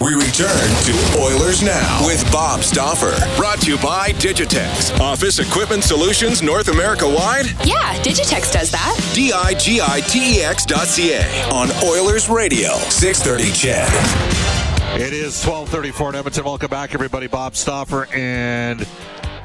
We return to Oilers Now with Bob Stauffer. Brought to you by Digitex. Office Equipment Solutions North America wide? Yeah, Digitex does that. D I G I T E X dot C A on Oilers Radio, 630 CHED. It is 1234 in Edmonton. Welcome back, everybody. Bob Stauffer and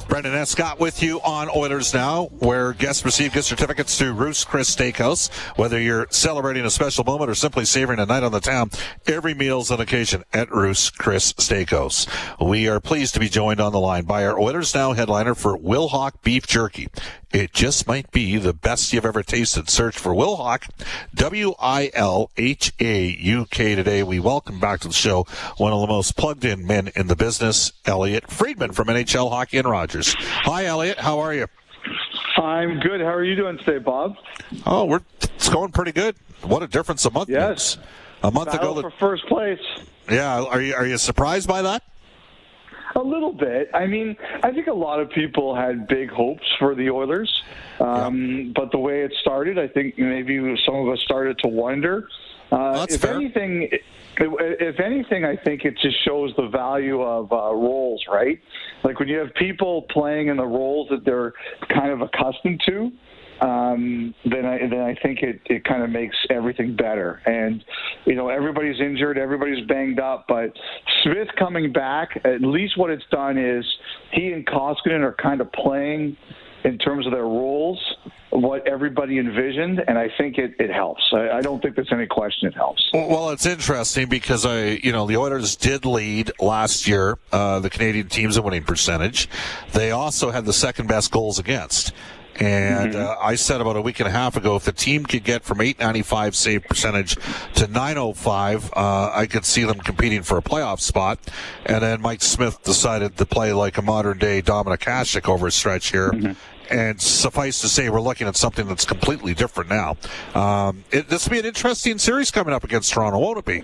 Brendan Escott with you on Oilers Now, where guests receive gift certificates to Ruth's Chris Steakhouse. Whether you're celebrating a special moment or simply savoring a night on the town, every meal's an occasion at Ruth's Chris Steakhouse. We are pleased to be joined on the line by our Oilers Now headliner for Wilhauk Beef Jerky. It just might be the best you've ever tasted. Search for Wilhauk, W-I-L-H-A-U-K today. We welcome back to the show one of the most plugged in men in the business, Elliot Friedman from NHL Hockey and Rogers. Hi, Elliot. How are you? I'm good. How are you doing today, Bob? Oh, we're it's going pretty good. What a difference a month Yes. makes. A month Battle ago, for the, first place. yeah. Are you are you surprised by that? A little bit. I mean, I think a lot of people had big hopes for the Oilers, um, but the way it started, I think maybe some of us started to wonder. Uh, if fair. anything, if anything, I think it just shows the value of uh, roles, right? Like when you have people playing in the roles that they're kind of accustomed to. Um, then I then I think it, it kind of makes everything better. And you know everybody's injured, everybody's banged up, but Smith coming back, at least what it's done is he and Koskinen are kind of playing in terms of their roles what everybody envisioned, and I think it, it helps. I, I don't think there's any question it helps. Well, it's interesting because I, you know, the Oilers did lead last year uh, the Canadian teams in winning percentage. They also had the second best goals against. And uh, I said about a week and a half ago, if the team could get from 895 save percentage to 905, uh, I could see them competing for a playoff spot. And then Mike Smith decided to play like a modern day Dominik Hasek over a stretch here. And suffice to say, we're looking at something that's completely different now. Um, it, this will be an interesting series coming up against Toronto, won't it be?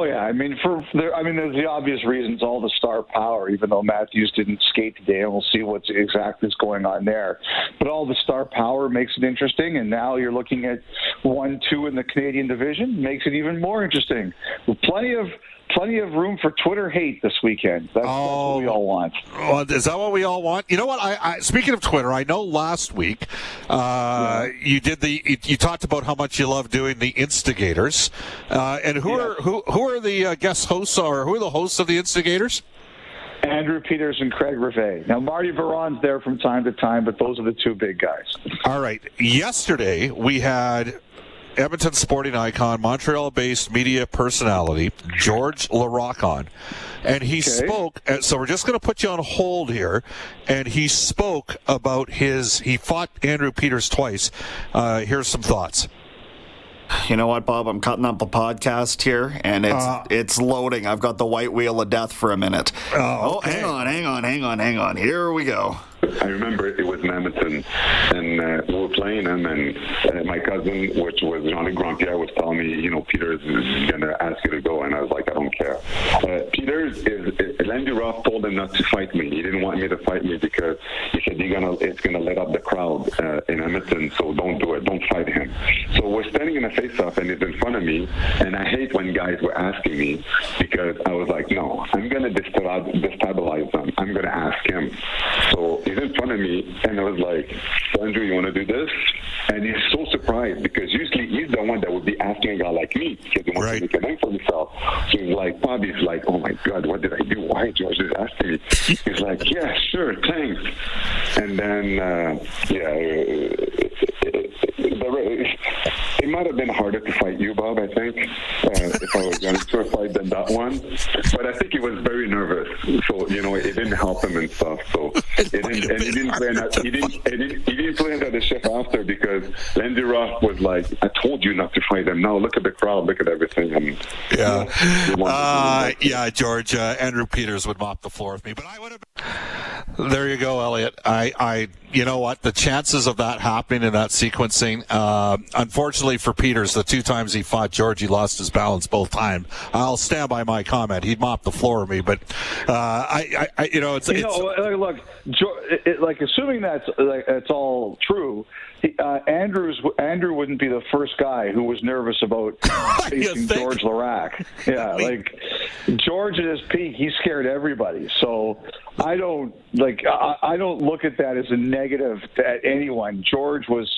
Oh yeah, I mean for there, I mean there's the obvious reasons, all the star power. Even though Matthews didn't skate today, and we'll see what exactly is going on there. But all the star power makes it interesting, and now you're looking at one, two in the Canadian division, makes it even more interesting. With plenty of plenty of room for Twitter hate this weekend. That's, that's Oh. what we all want. Well, is that what we all want? You know what? I, I speaking of Twitter, I know last week uh, you did the you, you talked about how much you love doing the instigators, uh, and who Yeah. are who who are the uh, guest hosts or who are the hosts of the instigators? Andrew Peters and Craig Rivet. Now Marty Biron's there from time to time, but those are the two big guys. All right. Yesterday we had Edmonton sporting icon, Montreal-based media personality George Laraque on, and he spoke. uh, So we're just going to put you on hold here, and he spoke about his. He fought Andrew Peters twice. Uh, here's some thoughts. You know what, Bob? I'm cutting up the podcast here, and it's Uh. it's loading. I've got the white wheel of death for a minute. Oh, okay. hang on, hang on, hang on, hang on. Here we go. I remember it was in Edmonton, and uh, we were playing him, and uh, my cousin, which was Johnny Grandpierre, was telling me, you know, Peters is going to ask you to go, and I was like, I don't care. Uh, Peters is, is Lindy Ruff told him not to fight me. He didn't want me to fight me because he said you're gonna, it's going to let up the crowd uh, in Edmonton, so don't do it, don't fight him. So we're standing in a face-off, and he's in front of me, and I hate when guys were asking me because I was like, no, I'm going to destabilize them. I'm going to ask him. So he's in front of me, and I was like, Andrew, you want to do this? And he's so surprised because usually he's the one that would be asking a guy like me because he wants Right. to make a name for himself. So he's like, Bobby's like, oh my God, what did I do? Why did George is asking me? He's like, yeah, sure, thanks. And then, uh, yeah, might have been harder to fight you, Bob, I think, uh, if I was going to fight than that one. But I think he was very nervous. So, you know, it didn't help him and stuff. So, it didn't, and he didn't play that, he didn't, he didn't, he didn't play under the shift after because Lindy Ruff was like, I told you not to fight him. Now look at the crowd, look at everything. And, Yeah. to do Uh, yeah, George. Uh, Andrew Peters would mop the floor with me, but I would have. There you go, Elliot. I, I, you know what? The chances of that happening in that sequencing, uh, unfortunately for Peters, the two times he fought George, he lost his balance both times. I'll stand by my comment. He'd mop the floor of me, but uh, I, I, you know, it's, You it's know, look, it, it- like assuming that's like, that's all true, he- uh, Andrews Andrew wouldn't be the first guy who was nervous about facing? George Laraque. Yeah, like George at his peak, he scared everybody. So I don't like I, I don't look at that as a negative to anyone. George was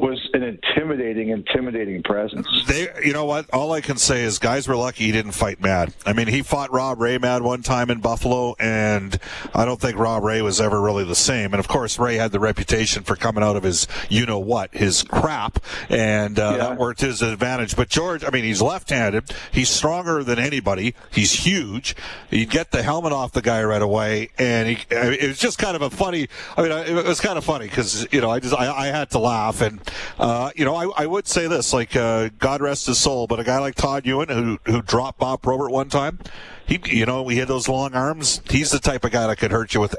was an intimidating, intimidating presence. They, you know what? All I can say is, guys were lucky he didn't fight mad. I mean, he fought Rob Ray mad one time in Buffalo, and I don't think Rob Ray was ever really the same. And of course, Ray had the reputation for coming out of his, you know what, his crap, and uh, Yeah. that worked to his advantage. But George, I mean, he's left-handed. He's stronger than anybody. He's huge. He'd get the helmet off the guy right away, and he, I mean, it was just kind of a funny. I mean, it was kind of funny because you know, I just I, I had to laugh, and uh, you know, I, I would say this, like uh, God rest his soul, but a guy like Todd Ewen who who dropped Bob Probert one time. He, you know, he had those long arms. He's the type of guy that could hurt you with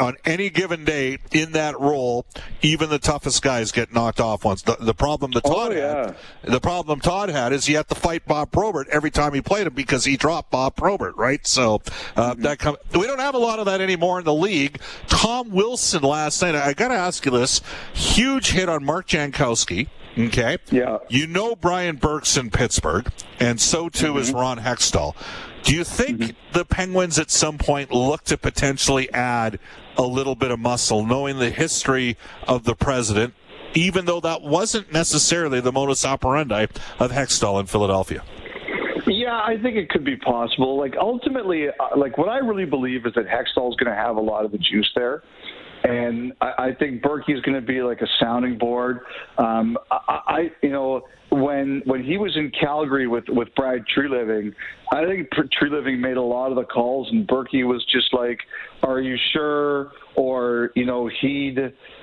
on any given day in that role. Even the toughest guys get knocked off once. The, the problem that Oh, Todd yeah. had, the problem Todd had is he had to fight Bob Probert every time he played him because he dropped Bob Probert, right? So uh, that come, we don't have a lot of that anymore in the league. Tom Wilson last night. I got to ask you this: huge hit on Mark Jankowski. Okay. Yeah. You know Brian Burke's in Pittsburgh, and so too is Ron Hextall. Do you think the Penguins at some point look to potentially add a little bit of muscle, knowing the history of the president, even though that wasn't necessarily the modus operandi of Hextall in Philadelphia? Yeah, I think it could be possible. Like ultimately, uh, like what I really believe is that Hextall is going to have a lot of the juice there. And I, I think Berkey's going to be like a sounding board. Um, I, I, you know, when when he was in Calgary with with Brad Treliving, I think Treliving made a lot of the calls, and Berkey was just like, "Are you sure?" Or you know, he'd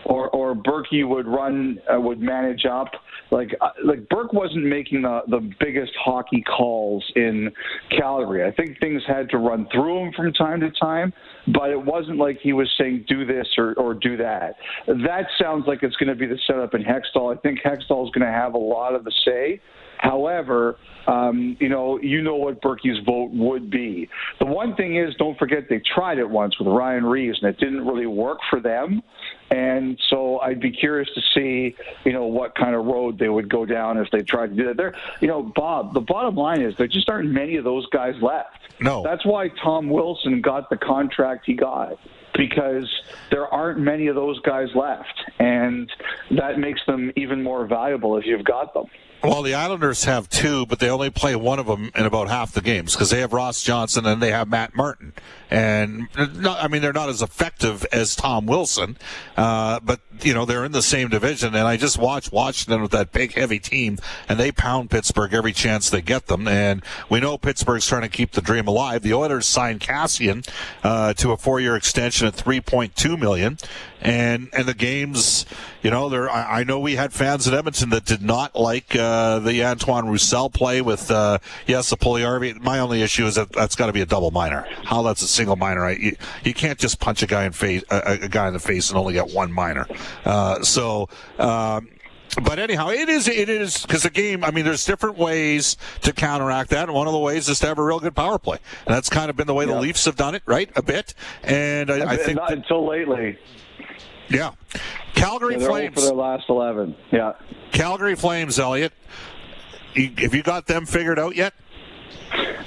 or or Berkey would run uh, would manage up. Like uh, like Burke wasn't making the the biggest hockey calls in Calgary. I think things had to run through him from time to time, but it wasn't like he was saying do this or or do that. That sounds like it's going to be the setup in Hextall. I think Hextall is going to have a lot of the say. However, um, you know, you know what Berkey's vote would be. The one thing is, don't forget they tried it once with Ryan Reaves, and it didn't really work for them. And so I'd be curious to see, you know, what kind of road they would go down if they tried to do that. There, you know, Bob. The bottom line is there just aren't many of those guys left. No. That's why Tom Wilson got the contract he got because there aren't many of those guys left, and that makes them even more valuable if you've got them. Well, the Islanders have two, but they only play one of them in about half the games because they have Ross Johnston and they have Matt Martin. And not, I mean, they're not as effective as Tom Wilson, uh, but you know they're in the same division. And I just watched Washington with that big, heavy team, and they pound Pittsburgh every chance they get them. And we know Pittsburgh's trying to keep the dream alive. The Oilers signed Kassian uh, to a four-year extension at 3.2 million, and and the games, you know, there. I, I know we had fans at Edmonton that did not like uh, the Antoine Roussel play with uh, yes, the Puljujarvi. My only issue is that that's got to be a double minor. How that's a single minor, right? You, you can't just punch a guy in face a, a guy in the face and only get one minor. Uh, so. Um, but anyhow, it is it is because the game. I mean, there's different ways to counteract that, and one of the ways is to have a real good power play, and that's kind of been the way the Leafs have done it, right? A bit, and I, I think, not that- until lately. Yeah, Calgary They're Flames. for their last eleven. Yeah. Calgary Flames, Elliot. You, have you got them figured out yet?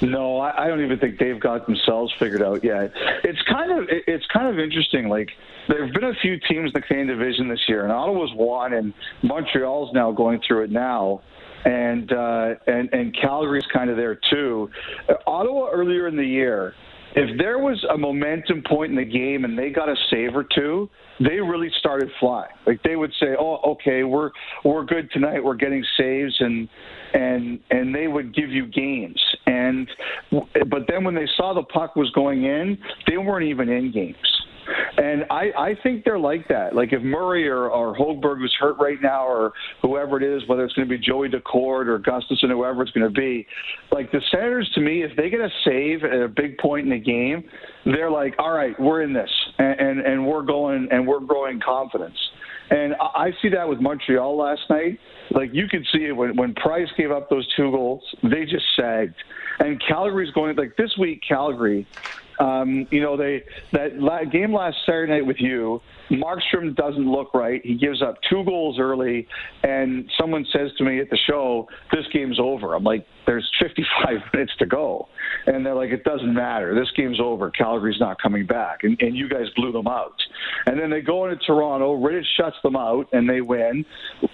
No, I, I don't even think they've got themselves figured out yet. It's kind of it- it's kind of interesting. Like there have been a few teams in the Canadian division this year, and Ottawa's won, and Montreal's now going through it now, and uh, and and Calgary's kind of there too. Uh, Ottawa earlier in the year. If there was a momentum point in the game and they got a save or two, they really started flying. Like they would say, "Oh, okay, we're we're good tonight. We're getting saves," and and and they would give you games. And but then when they saw the puck was going in, they weren't even in games. And I, I think they're like that. Like if Murray or, or Hogberg was hurt right now, or whoever it is, whether it's going to be Joey Daccord or Gustafsson, whoever it's going to be, like the Senators, to me, if they get a save at a big point in the game, they're like, all right, we're in this, and, and, and we're going, and we're growing confidence. And I see that with Montreal last night. Like you could see it when, when Price gave up those two goals, they just sagged. And Calgary's going like this week. Calgary, um, you know, they that la- game last Saturday night with you. Markstrom doesn't look right. He gives up two goals early, and someone says to me at the show, "This game's over." I'm like, "There's 55 minutes to go," and they're like, "It doesn't matter. This game's over. Calgary's not coming back, and, and you guys blew them out." And then they go into Toronto. Rittich shuts them out, and they win.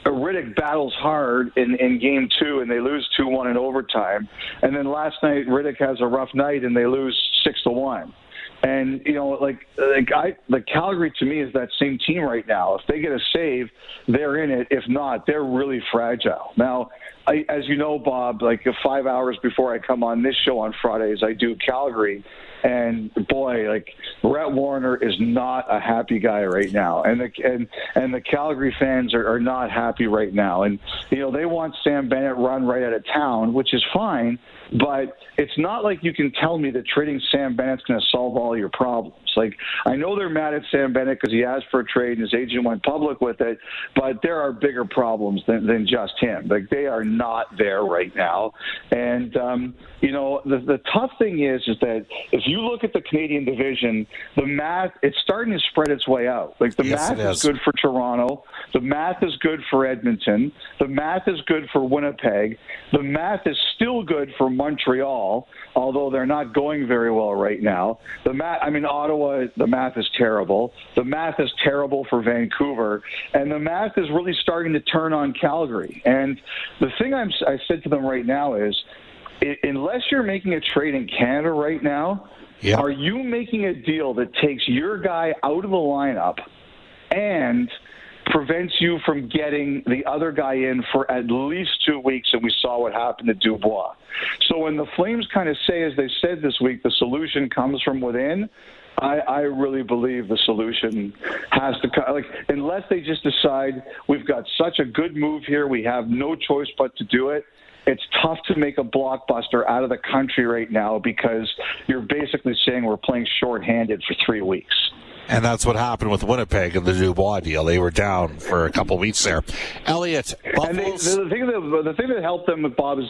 Rittich battles hard in, in game two, and they lose two one in overtime. And then last night, Rittich has a rough night, and they lose six to one. And you know, like like I, the Calgary to me is that same team right now. If they get a save, they're in it. If not, they're really fragile. Now, I, as you know, Bob, like five hours before I come on this show on Fridays, I do Calgary, and boy, like Rhett Warrener is not a happy guy right now, and the and and the Calgary fans are, are not happy right now, and you know they want Sam Bennett run right out of town, which is fine, but it's not like you can tell me that trading Sam Bennett's going to solve all your problems. Like I know they're mad at Sam Bennett because he asked for a trade and his agent went public with it, but there are bigger problems than, than just him. Like they are not there right now, and um, you know the the tough thing is is that if you look at the Canadian division, the math it's starting to spread its way out. Like the Yes, math is is. good for Toronto, the math is good for Edmonton, the math is good for Winnipeg, the math is still good for Montreal, although they're not going very well right now. The math, I mean Ottawa, the math is terrible. The math is terrible for Vancouver, and the math is really starting to turn on Calgary. And the thing I'm, I said to them right now is, unless you're making a trade in Canada right now, Yeah. are you making a deal that takes your guy out of the lineup and prevents you from getting the other guy in for at least two weeks, and we saw what happened to Dubois. So when the Flames kind of say, as they said this week, the solution comes from within. I, I really believe the solution has to come. Like, unless they just decide we've got such a good move here, we have no choice but to do it. It's tough to make a blockbuster out of the country right now because you're basically saying we're playing shorthanded for three weeks. And that's what happened with Winnipeg and the Dubois deal. They were down for a couple weeks there. Elliot, And they, the thing that the thing that helped them with Bob is,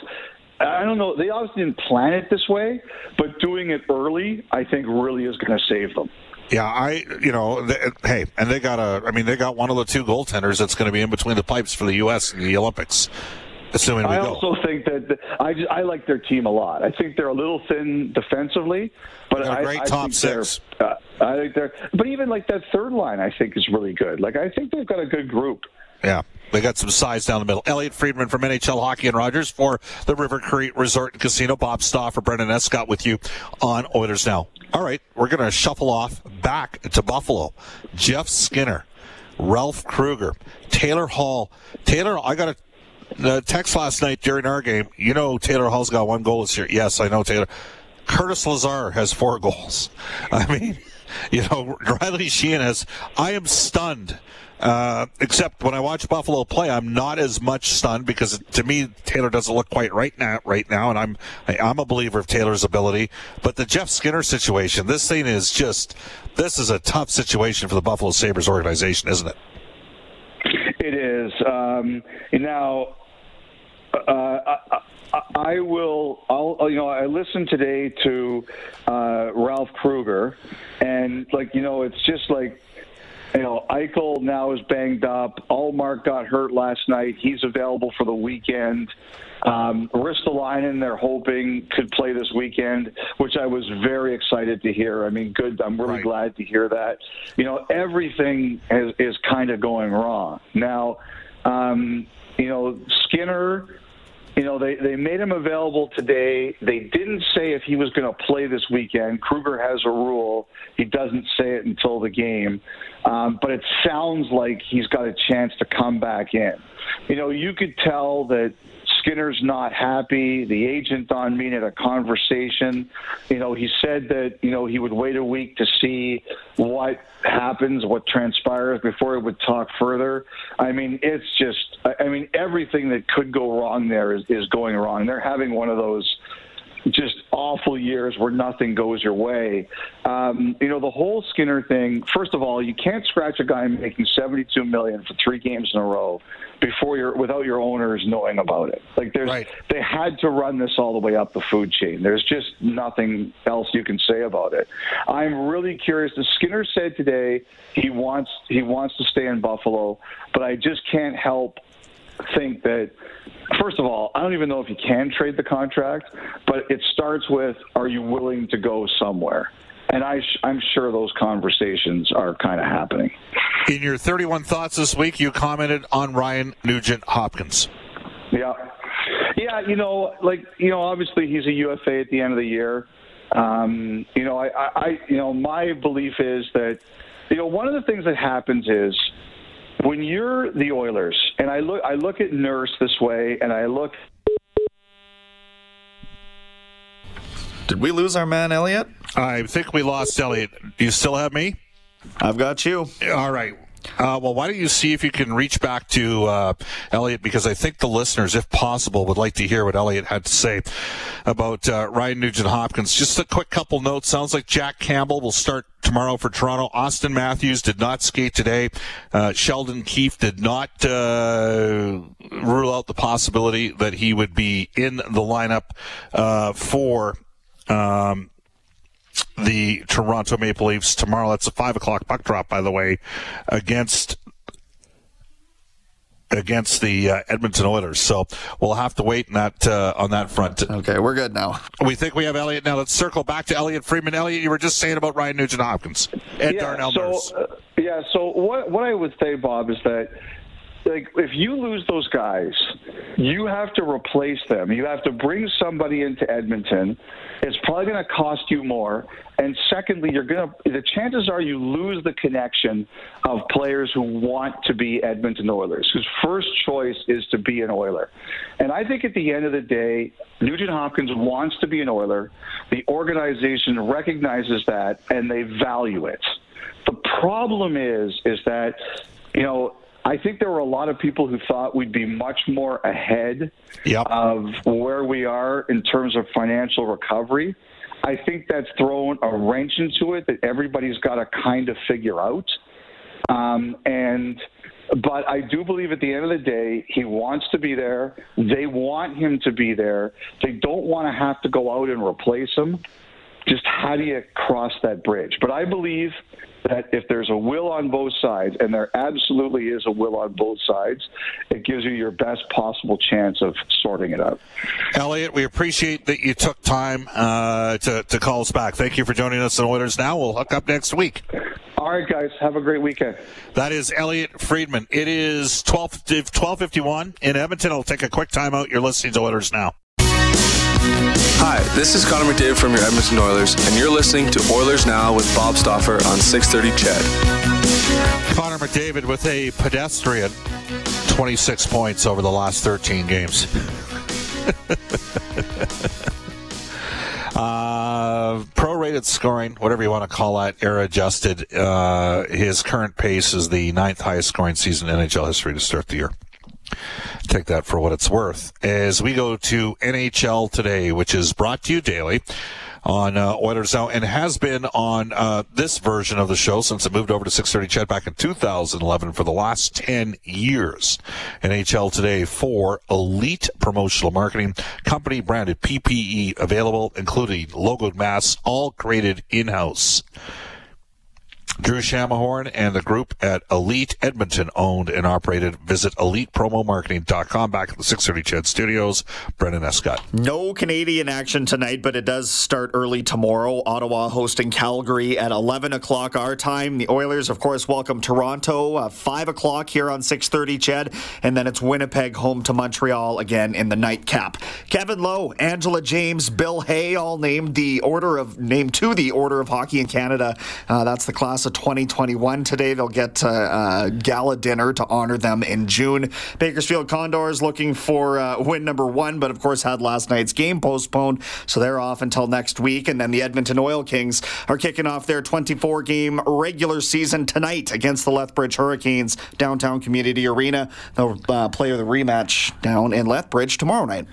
I don't know, they obviously didn't plan it this way, but doing it early, I think, really is going to save them. Yeah, I, you know, th hey, and they got a, I mean, they got one of the two goaltenders that's going to be in between the pipes for the U.S. in the Olympics, assuming we go. I go. also think that I just, I like their team a lot. I think they're a little thin defensively, but They I, great I top think they're- six. Uh, I think they're, but even like that third line, I think is really good. Like I think they've got a good group. Yeah, they got some size down the middle. Elliot Friedman from NHL Hockey and Rogers for the River Cree Resort and Casino. Bob Stauffer, Brendan Escott with you on Oilers Now. All right, we're going to shuffle off back to Buffalo. Jeff Skinner, Ralph Krueger, Taylor Hall. Taylor, I got a text last night during our game. You know, Taylor Hall's got one goal this year. Yes, I know Taylor. Curtis Lazar has four goals. I mean, you know, Riley Sheahan has. I am stunned. Uh, except when I watch Buffalo play, I'm not as much stunned because to me Taylor doesn't look quite right now. Right now, and I'm I, I'm a believer of Taylor's ability. But the Jeff Skinner situation, this thing is just this is a tough situation for the Buffalo Sabres organization, isn't it? It is. Um, now, uh, I, I, I will. I'll. You know, I listened today to uh, Ralph Krueger, and like you know, it's just like. You know, Eichel now is banged up. Allmark got hurt last night. He's available for the weekend. Um, Ristolainen, they're hoping could play this weekend, which I was very excited to hear. I mean, good. I'm really Right. glad to hear that. You know, everything is, is kind of going wrong now. Um, you know, Skinner. You know, they, they made him available today. They didn't say if he was going to play this weekend. Krueger has a rule. He doesn't say it until the game. Um, but it sounds like he's got a chance to come back in. You know, you could tell that Skinner's not happy. The agent on me had a conversation. You know, he said that you know he would wait a week to see what happens, what transpires before he would talk further. I mean, it's just. I mean, everything that could go wrong there is is going wrong. They're having one of those just awful years where nothing goes your way. Um, you know, the whole Skinner thing. First of all, you can't scratch a guy making seventy-two million for three games in a row before you're without your owners knowing about it. Like there's, Right. they had to run this all the way up the food chain. There's just nothing else you can say about it. I'm really curious. The Skinner said today he wants he wants to stay in Buffalo, but I just can't help think that first of all, I don't even know if you can trade the contract, but it starts with are you willing to go somewhere? And I sh- I'm sure those conversations are kind of happening. In your 31 thoughts this week, you commented on Ryan Nugent Hopkins. Yeah. Yeah, you know, like, you know, obviously he's a UFA at the end of the year. Um, you know, I, I, I, you know, my belief is that, you know, one of the things that happens is when you're the Oilers, and I look, I look at Nurse this way, and I look Did we lose our man, Elliot? I think we lost Elliot. Do you still have me? I've got you. All right. Uh, well, why don't you see if you can reach back to uh, Elliot because I think the listeners, if possible, would like to hear what Elliot had to say about uh, Ryan Nugent Hopkins. Just a quick couple notes. Sounds like Jack Campbell will start tomorrow for Toronto. Auston Matthews did not skate today. Uh, Sheldon Keefe did not uh, rule out the possibility that he would be in the lineup uh, for. Um, the Toronto Maple Leafs tomorrow. That's a five o'clock puck drop, by the way, against against the uh, Edmonton Oilers. So we'll have to wait on that uh, on that front. Okay, we're good now. We think we have Elliot now. Let's circle back to Elliot Friedman. Elliot, you were just saying about Ryan Nugent Hopkins and Darnell so, Nurse. uh, yeah. So what what I would say, Bob, is that like if you lose those guys, you have to replace them. You have to bring somebody into Edmonton. It's probably going to cost you more. And secondly, you're going to the chances are you lose the connection of players who want to be Edmonton Oilers, whose first choice is to be an Oiler. And I think at the end of the day, Nugent Hopkins wants to be an Oiler. The organization recognizes that and they value it. The problem is, is that, you know, I think there were a lot of people who thought we'd be much more ahead Yep. of where we are in terms of financial recovery. I think that's thrown a wrench into it that everybody's got to kind of figure out. Um, and but I do believe at the end of the day, he wants to be there. They want him to be there. They don't want to have to go out and replace him. Just how do you cross that bridge? But I believe that if there's a will on both sides, and there absolutely is a will on both sides, it gives you your best possible chance of sorting it out. Elliot, we appreciate that you took time uh, to, to call us back. Thank you for joining us on Oilers Now. We'll hook up next week. All right, guys, have a great weekend. That is Elliot Friedman. It is 12, 1251 in Edmonton. I'll take a quick timeout. You're listening to Oilers Now. Hi, this is Connor McDavid from your Edmonton Oilers, and you're listening to Oilers Now with Bob Stauffer on 630 Ched. Connor McDavid with a pedestrian 26 points over the last 13 games. uh, prorated scoring, whatever you want to call that, era adjusted. Uh, his current pace is the ninth highest scoring season in NHL history to start the year. Take that for what it's worth. As we go to NHL today, which is brought to you daily on uh, Oilers Now and has been on uh, this version of the show since it moved over to 630 CHED back in 2011 for the last 10 years. NHL today for elite promotional marketing, company branded PPE available, including logoed masks, all created in-house. Drew Shamahorn and the group at Elite Edmonton owned and operated. Visit elitepromomarketing.com back at the 630 Ched Studios. Brendan Escott. No Canadian action tonight, but it does start early tomorrow. Ottawa hosting Calgary at 11 o'clock our time. The Oilers, of course, welcome Toronto uh, 5 o'clock here on 6:30. Ched, and then it's Winnipeg home to Montreal again in the nightcap. Kevin Lowe, Angela James, Bill Hay, all named the order of named to the Order of Hockey in Canada. Uh, that's the class of 2021 today. They'll get a gala dinner to honor them in June. Bakersfield Condors looking for uh, win number one, but of course had last night's game postponed, so they're off until next week. And then the Edmonton Oil Kings are kicking off their 24 game regular season tonight against the Lethbridge Hurricanes downtown Community Arena. They'll uh, play the rematch down in Lethbridge tomorrow night.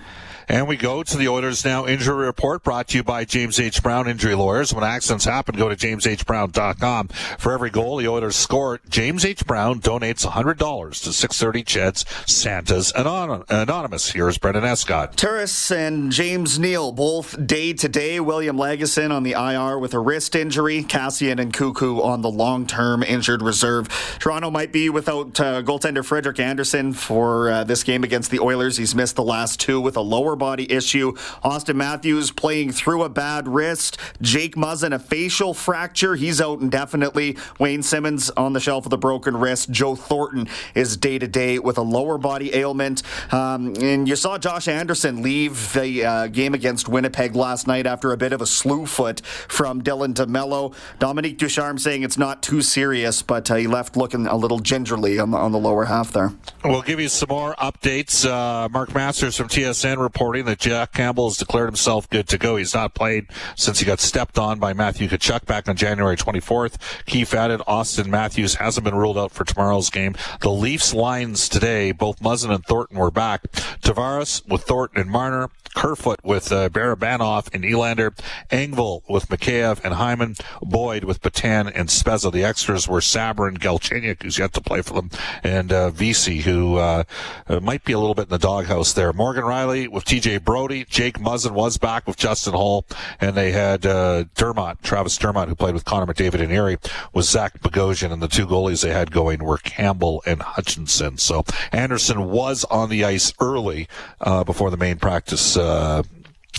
And we go to the Oilers Now injury report brought to you by James H. Brown Injury Lawyers. When accidents happen, go to jameshbrown.com. For every goal the Oilers score, James H. Brown donates $100 to 630 Ched's Santa's Anonymous. Here's Brendan Escott. Turris and James Neal both day to day. William Lagesson on the IR with a wrist injury. Kassian and Cuckoo on the long term injured reserve. Toronto might be without uh, goaltender Frederik Andersen for uh, this game against the Oilers. He's missed the last two with a lower body issue. Auston Matthews playing through a bad wrist. Jake Muzzin, a facial fracture. He's out indefinitely. Wayne Simmonds on the shelf with a broken wrist. Joe Thornton is day to day with a lower body ailment. Um, and you saw Josh Anderson leave the uh, game against Winnipeg last night after a bit of a slew foot from Dylan DeMello. Dominique Ducharme saying it's not too serious, but uh, he left looking a little gingerly on the, on the lower half there. We'll give you some more updates. Uh, Mark Masters from TSN reports reporting that Jack Campbell has declared himself good to go. He's not played since he got stepped on by Matthew Tkachuk back on January 24th. Keefe added Auston Matthews hasn't been ruled out for tomorrow's game. The Leafs lines today, both Muzzin and Thornton were back. Tavares with Thornton and Marner. Kerfoot with uh, Barabanov and Elander, Engvall with Mikheyev and Hyman, Boyd with Petan and Spezza. The extras were Sabrin, Galchenyuk, who's yet to play for them, and uh, who uh, uh, might be a little bit in the doghouse there. Morgan Rielly with TJ Brodie. Jake Muzzin was back with Justin Holl, and they had uh, Travis Dermott, who played with Connor McDavid and Erie, was Zach Bogosian, and the two goalies they had going were Campbell and Hutchinson. So Andersen was on the ice early uh, before the main practice uh,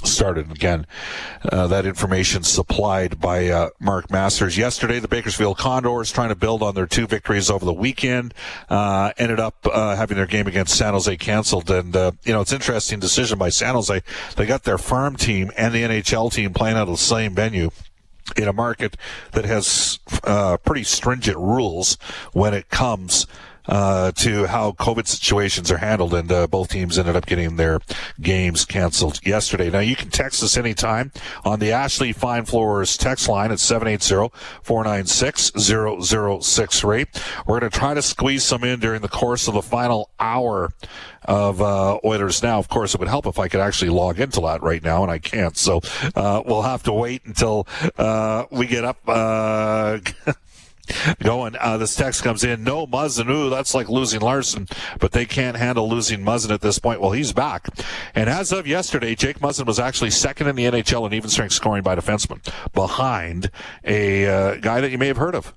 started. Again, uh, that information supplied by uh, Mark Masters. Yesterday, the Bakersfield Condors, trying to build on their two victories over the weekend, uh, ended up uh, having their game against San Jose canceled. And, uh, you know, it's an interesting decision by San Jose. They got their farm team and the NHL team playing out of the same venue in a market that has uh, pretty stringent rules when it comes uh, to how COVID situations are handled, and uh, both teams ended up getting their games canceled yesterday. Now you can text us anytime on the Ashley Fine Floors text line at 780-496-0063. We're going to try to squeeze some in during the course of the final hour of uh, Oilers Now. Of course, it would help if I could actually log into that right now, and I can't. So uh, we'll have to wait until uh, we get up. Uh, going. Uh, this text comes in. No Muzzin. Ooh, that's like losing Larsson, but they can't handle losing Muzzin at this point. Well, he's back. And as of yesterday, Jake Muzzin was actually second in the NHL in even strength scoring by defenseman behind a uh, guy that you may have heard of.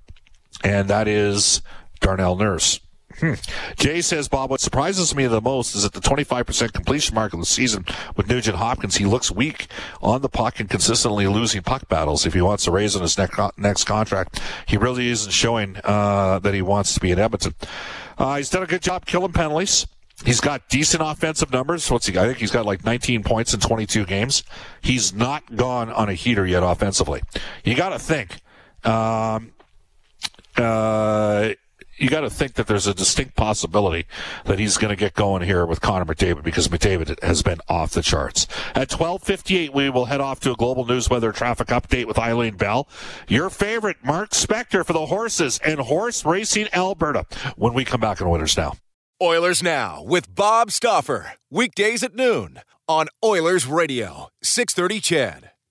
And that is Darnell Nurse. Hmm. Jay says, Bob, what surprises me the most is at the 25% completion mark of the season with Nugent Hopkins. He looks weak on the puck and consistently losing puck battles. If he wants to raise on his next, next contract, he really isn't showing uh, that he wants to be in Edmonton. Uh, he's done a good job killing penalties. He's got decent offensive numbers. What's he? I think he's got like 19 points in 22 games. He's not gone on a heater yet offensively. You got to think. Um, uh, you got to think that there's a distinct possibility that he's going to get going here with Connor McDavid because McDavid has been off the charts. At 12:58, we will head off to a global news weather traffic update with Eileen Bell. Your favorite Mark Spector for the horses and horse racing Alberta. When we come back on Oilers Now. Oilers Now with Bob Stauffer weekdays at noon on Oilers Radio 630 CHED.